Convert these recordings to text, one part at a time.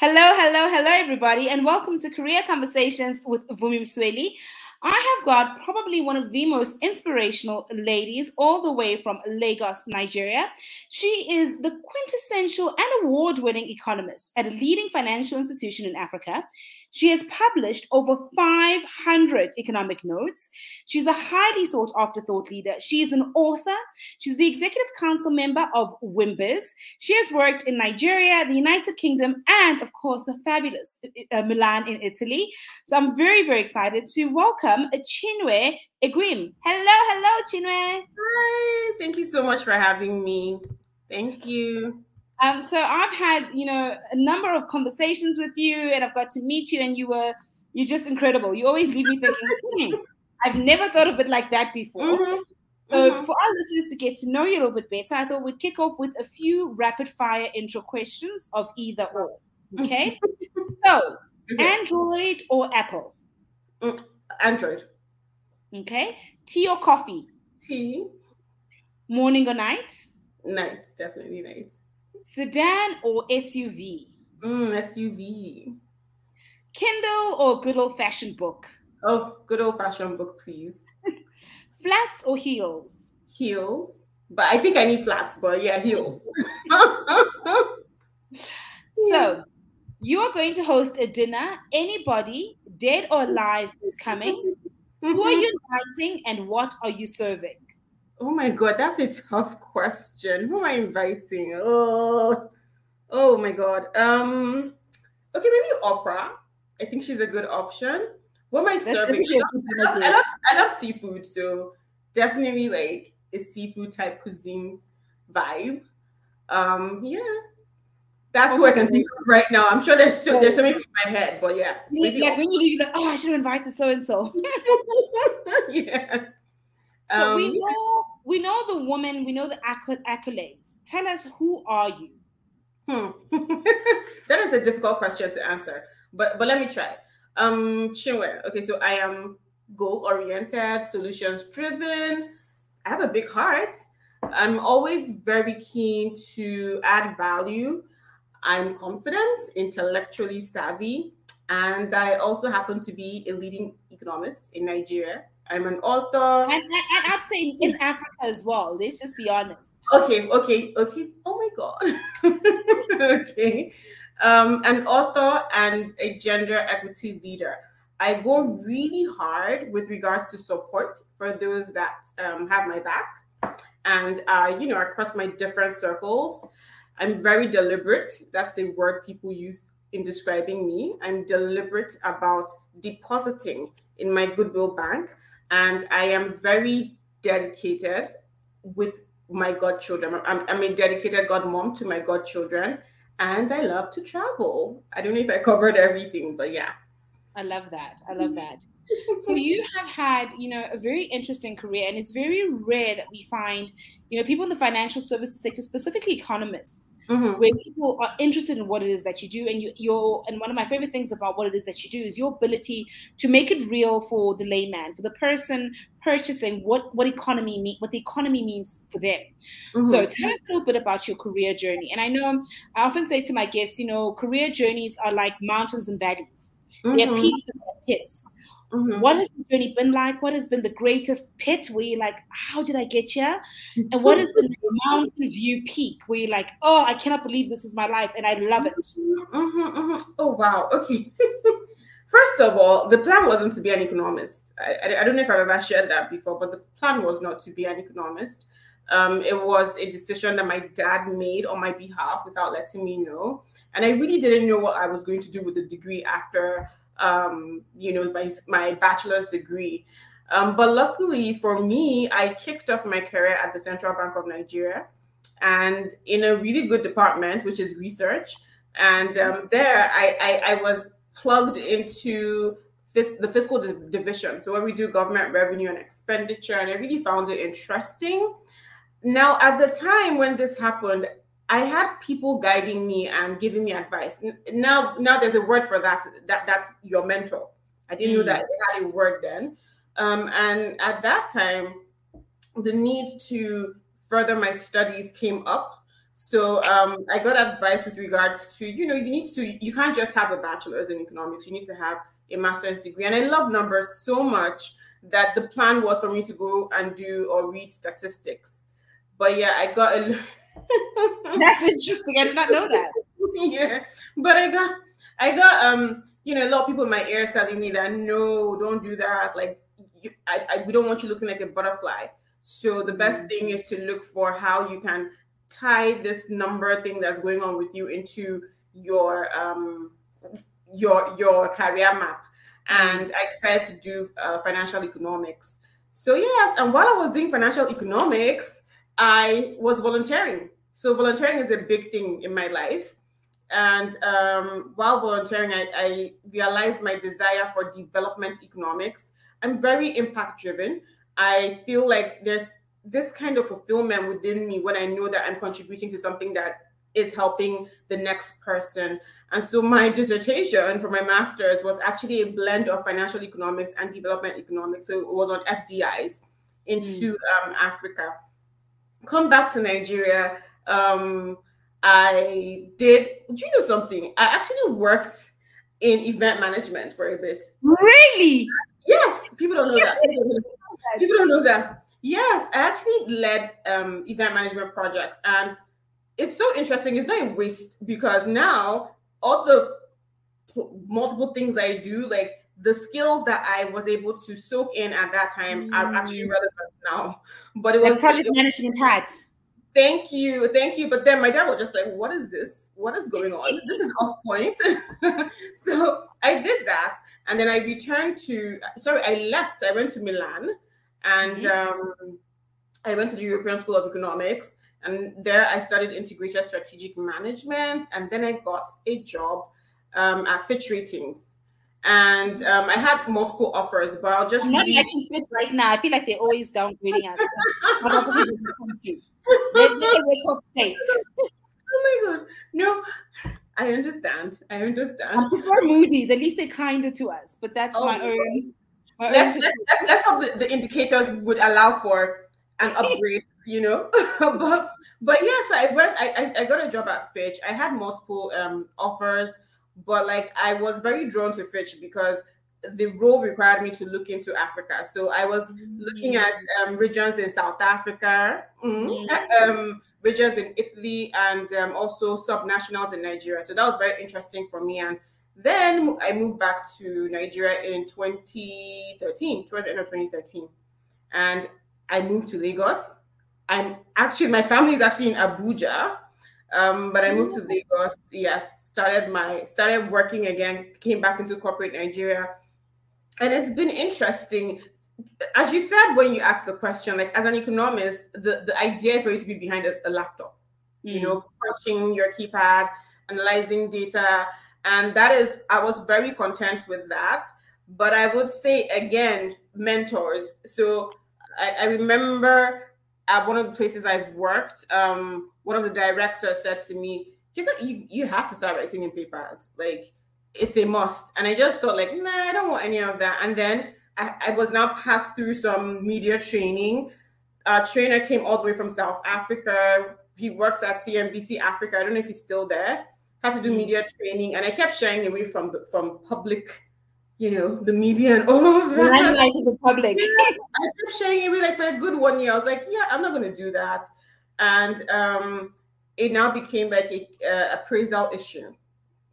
Hello, hello, hello, everybody, and welcome to Career Conversations with Vumi Msweli. I have got probably one of the most inspirational ladies all the way from Lagos, Nigeria. She is the quintessential and award winning economist at a leading financial institution in Africa. She has published over 500 economic notes. She's a highly sought after thought leader. She's an author. She's the executive council member of WIMBIZ. She has worked in Nigeria, the United Kingdom, and of course, the fabulous uh, Milan in Italy. So I'm very, very excited to welcome Chinwe Egwim. Hello, hello, Chinwe. Hi, thank you so much for having me. Thank you. Um, so I've had, you know, a number of conversations with you, and I've got to meet you, and you were you're just incredible. You always leave me thinking, hmm, I've never thought of it like that before. Mm-hmm. So mm-hmm. for our listeners to get to know you a little bit better, I thought we'd kick off with a few rapid fire intro questions of either or. Okay. so Android or Apple? Mm, Android. Okay. Tea or coffee? Tea. Morning or night? Night, definitely night. Sedan or SUV? Mm, SUV. Kindle or good old fashioned book? Oh, good old fashioned book, please. flats or heels? Heels. But I think I need flats, but yeah, heels. so, you are going to host a dinner. Anybody, dead or alive, is coming. Who are you inviting and what are you serving? Oh my god, that's a tough question. Who am I inviting? Oh, oh my god. Um, okay, maybe Oprah. I think she's a good option. What am I serving? I love, I, love, I love seafood, so definitely like a seafood type cuisine vibe. Um, yeah, that's okay. what I can think of right now. I'm sure there's so there's so many in my head, but yeah. Like when you leave, like, oh, I should have invited so and so. Yeah. So um, we know we know the woman, we know the accolades. Tell us who are you? Hmm. that is a difficult question to answer, but but let me try. Um, Chinwe. Okay, so I am goal oriented, solutions driven. I have a big heart. I'm always very keen to add value. I'm confident, intellectually savvy, and I also happen to be a leading economist in Nigeria. I'm an author. And, and, I'd say in Africa as well. Let's just be honest. Okay, okay, okay. Oh my God. okay. Um, an author and a gender equity leader. I go really hard with regards to support for those that um, have my back. And, uh, you know, across my different circles, I'm very deliberate. That's the word people use in describing me. I'm deliberate about depositing in my Goodwill Bank and I am very dedicated with my godchildren. I'm, I'm a dedicated godmom to my godchildren, and I love to travel. I don't know if I covered everything, but yeah. I love that. I love that. so you have had, you know, a very interesting career, and it's very rare that we find, you know, people in the financial services sector, specifically economists, mm-hmm. where people are interested in what it is that you do. And you, you're, and one of my favorite things about what it is that you do is your ability to make it real for the layman, for the person purchasing what what economy mean, what the economy means for them. Mm-hmm. So tell us a little bit about your career journey. And I know I often say to my guests, you know, career journeys are like mountains and valleys. Mm-hmm. They're peaks and pits. Mm-hmm. What has the journey been like? What has been the greatest pit where you're like, how did I get here? And what is the mountain view peak where you're like, oh, I cannot believe this is my life and I love it? Mm-hmm, mm-hmm. Oh, wow. Okay. First of all, the plan wasn't to be an economist. I, I, I, don't know if I've ever shared that before, but the plan was not to be an economist. Um, it was a decision that my dad made on my behalf without letting me know. And I really didn't know what I was going to do with the degree after um, you know, my, my bachelor's degree. Um, but luckily for me, I kicked off my career at the Central Bank of Nigeria and in a really good department, which is research. And um, there I, I, I, was plugged into fis- the fiscal di- division. So where we do government revenue and expenditure, and I really found it interesting. Now, at the time when this happened, I had people guiding me and giving me advice. Now, now there's a word for that. That that's your mentor. I didn't mm. know that it had a word then. Um, and at that time, the need to further my studies came up. So um, I got advice with regards to, you know, you need to, you can't just have a bachelor's in economics. You need to have a master's degree. And I love numbers so much that the plan was for me to go and do or read statistics. But yeah, I got a. That's interesting. I did not know that. yeah, but I got, I got, um, you know, a lot of people in my ear telling me that no, don't do that. Like, you, I, I, we don't want you looking like a butterfly. So the best thing is to look for how you can tie this number thing that's going on with you into your um your your career map and i decided to do uh, financial economics so yes and while i was doing financial economics i was volunteering so volunteering is a big thing in my life and um, while volunteering I, I realized my desire for development economics i'm very impact driven i feel like there's this kind of fulfillment within me when I know that I'm contributing to something that is helping the next person. And so my dissertation for my master's was actually a blend of financial economics and development economics. So it was on FDIs into mm. um, Africa. Come back to Nigeria. Um, I did, do you know something? I actually worked in event management for a bit. Really? Yes, people don't know that. People don't know that. Yes, I actually led um, event management projects, and it's so interesting. It's not a waste because now all the multiple things I do, like the skills that I was able to soak in at that time, mm. are actually mm. relevant now. But it was like project it, management hat. Thank you, thank you. But then my dad was just like, "What is this? What is going on? this is off point." so I did that, and then I returned to. Sorry, I left. I went to Milan and mm-hmm. um, I went to the European School of Economics, and there I studied integrated strategic management, and then I got a job um, at Fitch Ratings. And um, I had multiple offers, but I'll just I'm not liking right now. I feel like they're always downgrading us. Oh my god! No, I understand. I understand. I prefer Moody's. At least they're kinder to us. But that's oh, my own let's, let's, let's hope the, the indicators would allow for an upgrade, you know. but but yes, yeah, so I went. I, I got a job at Fitch. I had multiple um offers, but like I was very drawn to Fitch because the role required me to look into Africa. So I was looking at um, regions in South Africa, mm-hmm. um, regions in Italy, and um, also subnationals in Nigeria. So that was very interesting for me. And then I moved back to Nigeria in 2013, towards the end of 2013. And I moved to Lagos. I'm actually, my family is actually in Abuja. Um, but I moved to Lagos. Yes, started my started working again, came back into corporate Nigeria. And it's been interesting. As you said when you asked the question, like as an economist, the, the idea is for you to be behind a, a laptop, mm. you know, punching your keypad, analyzing data, and that is, I was very content with that. But I would say again, mentors. So I, I remember at one of the places I've worked, um, one of the directors said to me, you, got, you, you have to start writing in papers. Like, it's a must. And I just thought, like, nah, I don't want any of that. And then I, I was now passed through some media training. A trainer came all the way from South Africa. He works at CNBC Africa. I don't know if he's still there had to do media training, and I kept shying away from the, from public, you know, the media and all of that. Limelight to the public. Yeah, I kept shying away like for a good one year. I was like, yeah, I'm not going to do that, and um, it now became like a uh, appraisal issue.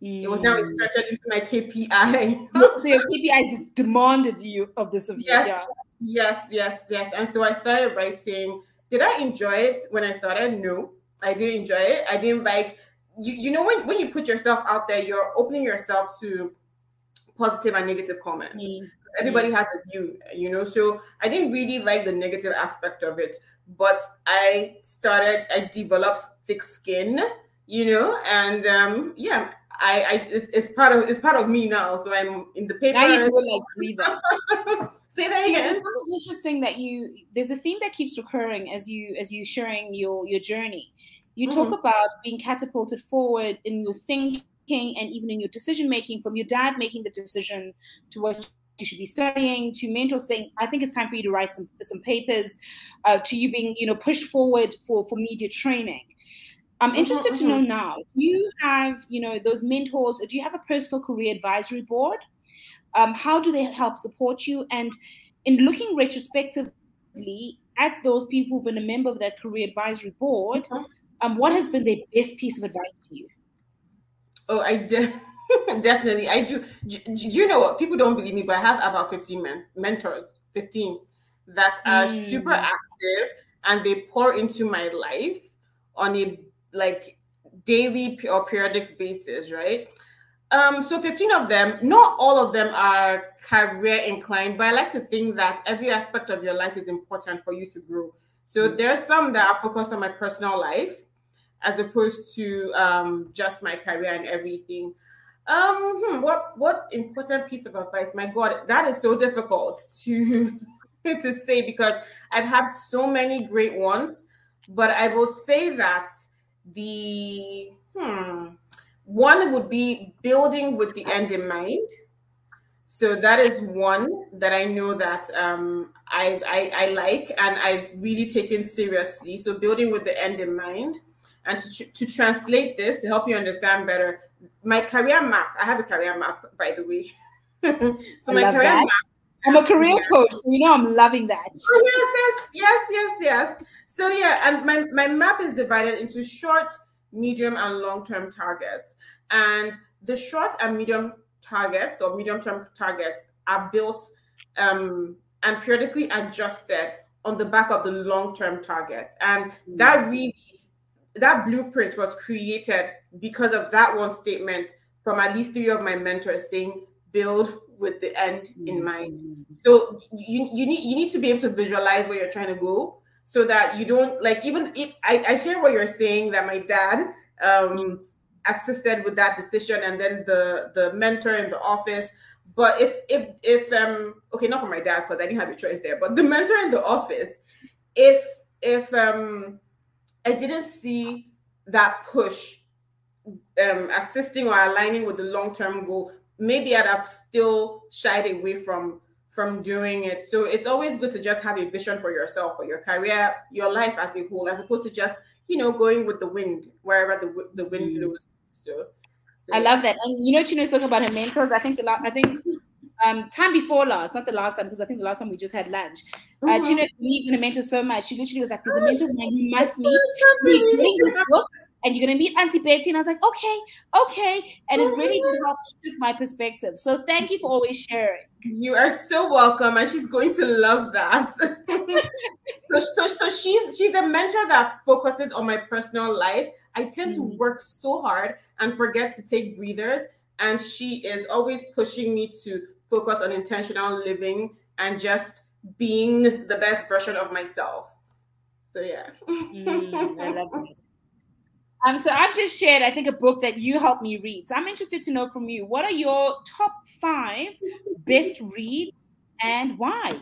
Mm. It was now mm. stretched into my KPI. so your KPI demanded you of this of yes, yeah. Yes, yes, yes. And so I started writing. Did I enjoy it when I started? No, I didn't enjoy it. I didn't like you, you know when, when you put yourself out there you're opening yourself to positive and negative comments mm-hmm. everybody has a view you know so i didn't really like the negative aspect of it but i started i developed thick skin you know and um yeah I, I it's, it's, part of it's part of me now. So I'm in the paper. Now you do like breathing. Say that again. It's something interesting that you there's a theme that keeps recurring as you as you sharing your your journey. You mm-hmm. talk about being catapulted forward in your thinking and even in your decision making from your dad making the decision to what you should be studying to mentors saying i think it's time for you to write some some papers uh, to you being you know pushed forward for for media training I'm mm-hmm, interested mm-hmm, to know now. Do you have, you know, those mentors? or do you have a personal career advisory board? Um, how do they help support you? And in looking retrospectively at those people who've been a member of that career advisory board, mm-hmm. um, what has been their best piece of advice to you? Oh, I did. Definitely, I do. You know what? People don't believe me, but I have about 15 men- mentors, 15 that are mm. super active and they pour into my life on a like daily or periodic basis, right? Um, so 15 of them, not all of them are career inclined, but I like to think that every aspect of your life is important for you to grow. So mm. there's some that are focused on my personal life as opposed to um, just my career and everything. Um, hmm, what what important piece of advice? My God, that is so difficult to to say because I've had so many great ones. But I will say that the hmm, one would be building with the end in mind. So that is one that I know that um, I, I, I like and I've really taken seriously. So building with the end in mind, and to, to translate this to help you understand better, my career map. I have a career map, by the way. so my career that. map. I'm a career coach, so you know I'm loving that. Oh, yes, yes, yes, yes, yes. So yeah, and my, my map is divided into short, medium, and long-term targets. And the short and medium targets or medium-term targets are built um, and periodically adjusted on the back of the long-term targets. And that mm. really that blueprint was created because of that one statement from at least three of my mentors saying build with the end in mind mm-hmm. so you, you need you need to be able to visualize where you're trying to go so that you don't like even if i, I hear what you're saying that my dad um assisted with that decision and then the the mentor in the office but if if if um okay not for my dad because i didn't have a choice there but the mentor in the office if if um I didn't see that push um, assisting or aligning with the long term goal. Maybe I'd have still shied away from from doing it. So it's always good to just have a vision for yourself, for your career, your life as a whole, as opposed to just you know going with the wind wherever the the wind mm. blows. So, so, I love that. And you know, Chinwe talking about her mentors. I think the I think um, time before last, not the last time, because I think the last time we just had lunch. Uh, mm-hmm. Chinwe believes in a mentor so much. She literally was like, "There's a mentor man you must meet. Doing this book, and you're gonna meet Auntie Betty." And I was like, "Okay, okay," and it really helped shift my perspective. So thank you for always sharing. You are so welcome, and she's going to love that. so, so, so she's she's a mentor that focuses on my personal life. I tend mm-hmm. to work so hard and forget to take breathers and she is always pushing me to focus on intentional living and just being the best version of myself. So yeah. mm, I love it. Um, so I've just shared, I think, a book that you helped me read. So I'm interested to know from you, what are your top five best reads and why?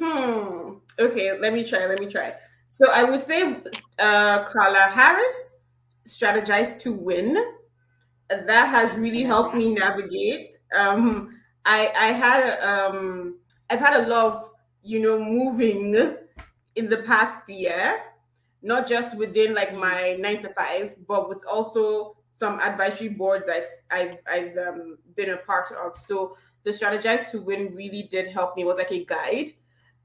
Hmm. Okay, let me try. Let me try. So I would say uh Carla Harris, Strategize to Win. That has really helped me navigate. Um, I I had um I've had a lot of you know moving in the past year, not just within like my nine to five, but with also some advisory boards I've I've I've um, been a part of. So the strategize to win really did help me. It was like a guide.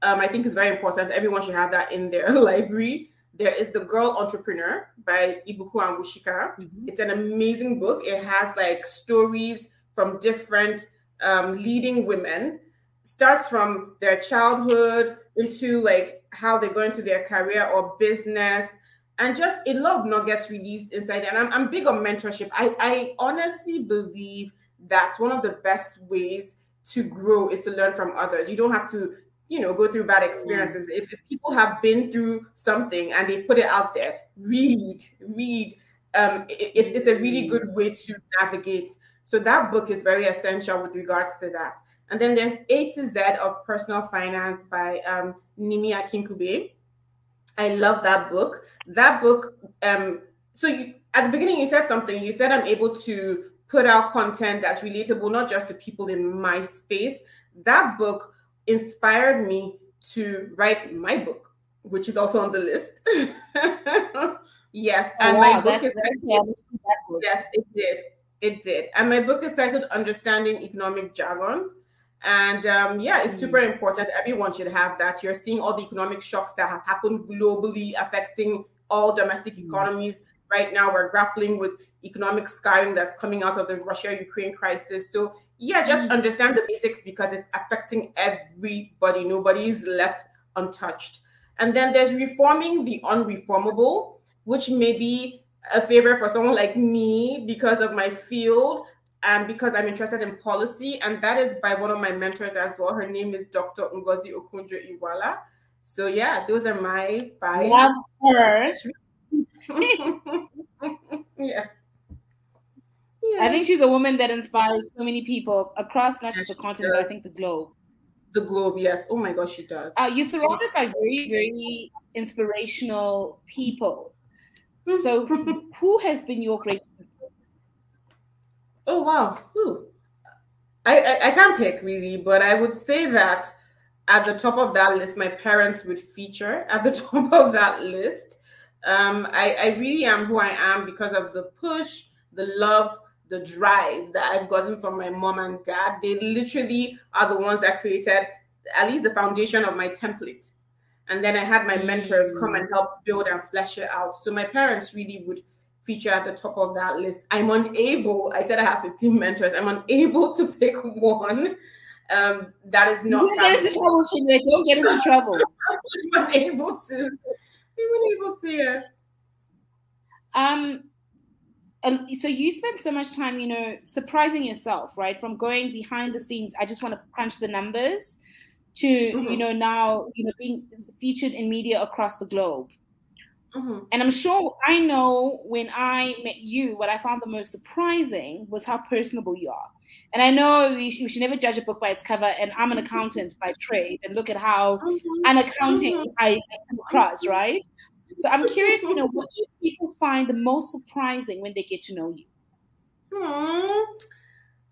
Um, I think it's very important. Everyone should have that in their library. There is The Girl Entrepreneur by Ibukun Awosika. Mm-hmm. It's an amazing book. It has like stories from different um, leading women starts from their childhood into like how they go into their career or business and just a lot of nuggets released inside and I'm, I'm big on mentorship. I, I honestly believe that one of the best ways to grow is to learn from others. You don't have to you know go through bad experiences. Mm. if, if people have been through something and they've put it out there read read. Um, it, it's, it's a really good way to navigate so that book is very essential with regards to that. And then there's A to Z of Personal Finance by um, Nimi Akinkugbe. I love that book. That book, um, so you, at the beginning you said something. You said I'm able to put out content that's relatable, not just to people in my space. That book inspired me to write my book, which is also on the list. Yes, and oh, wow, my book is titled, yes, it did, it did, and my book is titled "Understanding Economic Jargon." And um, yeah, it's super mm. important. Everyone should have that. You're seeing all the economic shocks that have happened globally, affecting all domestic mm. economies. Right now, we're grappling with economic scarring that's coming out of the Russia-Ukraine crisis. So yeah, just mm. understand the basics because it's affecting everybody. Nobody's left untouched. And then there's reforming the unreformable, which may be a favor for someone like me because of my field and because I'm interested in policy. And that is by one of my mentors as well. Her name is Dr. Ngozi Okonjo-Iweala. So yeah, those are my five. Love her. yes. Yeah. I think she's a woman that inspires so many people across not just the continent, but I think the globe. The globe, yes. Oh my gosh, she does. Uh, you're surrounded by very, very inspirational people. So, who has been your greatest Oh wow. Ooh. I, I, I can't pick really, but I would say that at the top of that list, my parents would feature at the top of that list. Um, I, I really am who I am because of the push, the love, the drive that I've gotten from my mom and dad. They literally are the ones that created at least the foundation of my template. And then I had my mentors come and help build and flesh it out. So my parents really would feature at the top of that list. I'm unable, I said I have 15 mentors. I'm unable to pick one. Um, that is not. Don't get into trouble, Chinwe. Don't get into trouble. I'm unable to. I'm unable to, yeah. Um, so you spend so much time, you know, surprising yourself, right? From going behind the scenes, I just want to crunch the numbers, to mm-hmm. you know now, you know, being featured in media across the globe. Mm-hmm. And I'm sure I know when I met you, what I found the most surprising was how personable you are. And I know we, sh- we should never judge a book by its cover. And I'm an accountant by trade, and look at how mm-hmm. an accounting mm-hmm. I come across, right? So I'm curious you know what do people find the most surprising when they get to know you? Hmm.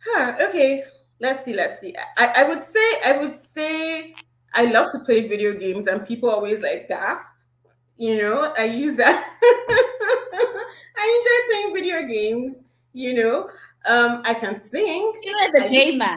Huh. Okay. Let's see. Let's see. I, I would say I would say I love to play video games, and people always like gasp you know, I use that. I enjoy playing video games, you know. Um, I can sing. You're the gamer.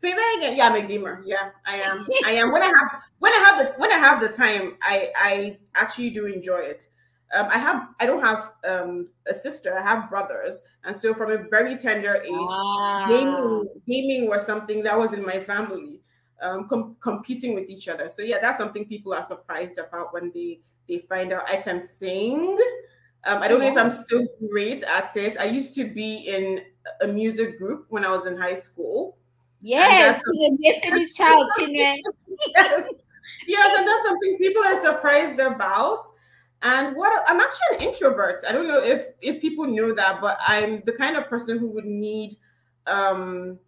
Say that again. Yeah, I'm a gamer. Yeah, I am. I am. When I have when I have the when I have the time, I I actually do enjoy it. Um, I have I don't have um, a sister. I have brothers, and so from a very tender age, wow. gaming gaming was something that was in my family. Um, com- competing with each other. So yeah, that's something people are surprised about when they they find out I can sing. Um, I don't know if I'm still great at it. I used to be in a music group when I was in high school. Yes, Destiny's Child, children. yes, yes, and that's something people are surprised about. And what I'm actually an introvert. I don't know if if people know that, but I'm the kind of person who would need um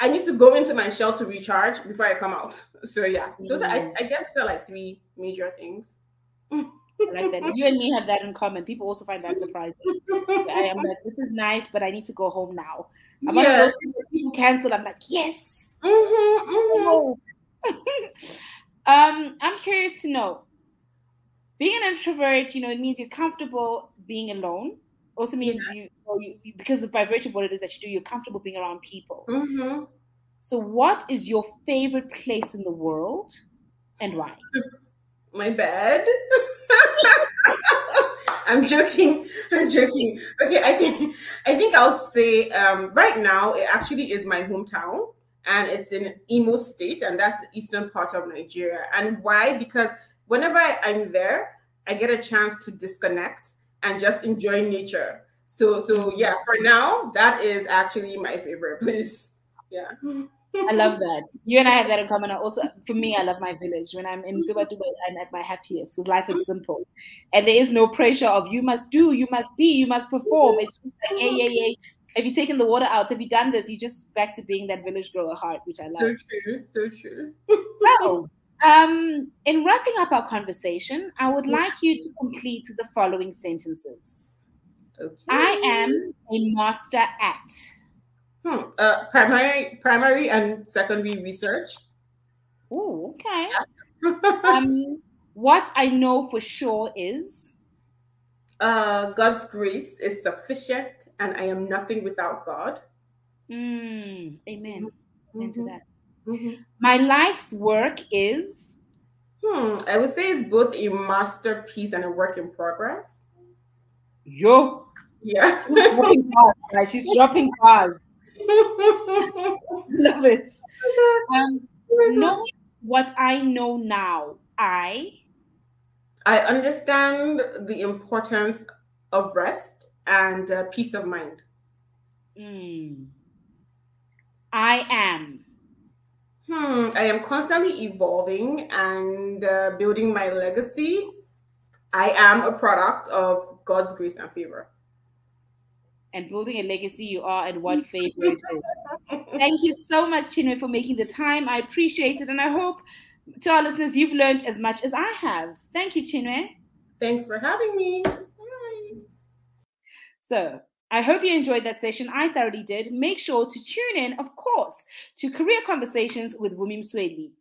I need to go into my shell to recharge before I come out. So yeah, those mm. are, I, mm. I guess are like three major things. I like that. You and me have that in common. People also find that surprising. I am like, this is nice, but I need to go home now. I'm yeah. people cancel. I'm like, yes. Mm-hmm, mm-hmm. um, I'm curious to know. Being an introvert, you know, it means you're comfortable being alone also means yeah. you, you, because by virtue of what it is that you do, you're comfortable being around people. Mm-hmm. So, what is your favorite place in the world, and why? My bed. I'm joking. I'm joking. Okay, I think I think I'll say um, right now it actually is my hometown, and it's in Imo State, and that's the eastern part of Nigeria. And why? Because whenever I, I'm there, I get a chance to disconnect and just enjoy nature. So so yeah, for now, that is actually my favorite place. Yeah. I love that. You and I have that in common. Also, for me, I love my village. When I'm in Dubai, Dubai, I'm at my happiest because life is simple, and there is no pressure of you must do, you must be, you must perform. It's just like yeah, yeah, yeah. Have you taken the water out? Have you done this? You just back to being that village girl at heart, which I love. So true, so true. well, um, in wrapping up our conversation, I would like you to complete the following sentences. Okay. I am a master at. Hmm. Uh, primary, primary, and secondary research. Oh, okay. um, what I know for sure is. Uh, God's grace is sufficient, and I am nothing without God. Mm, amen. Mm-hmm. Into that. Mm-hmm. My life's work is. Hmm, I would say it's both a masterpiece and a work in progress. Yo. Yeah. She's dropping cars, She's dropping cars. Love it. Um, knowing what I know now, I I understand the importance of rest and uh, peace of mind. Mm. I am. Hmm, I am constantly evolving and uh, building my legacy. I am a product of God's grace and favor. And building a legacy you are and what favor. Thank you so much, Chinwe, for making the time. I appreciate it. And I hope to our listeners, you've learned as much as I have. Thank you, Chinwe. Thanks for having me. Bye. So, I hope you enjoyed that session. I thoroughly did. Make sure to tune in, of course, to Career Conversations with Vumi Msweli.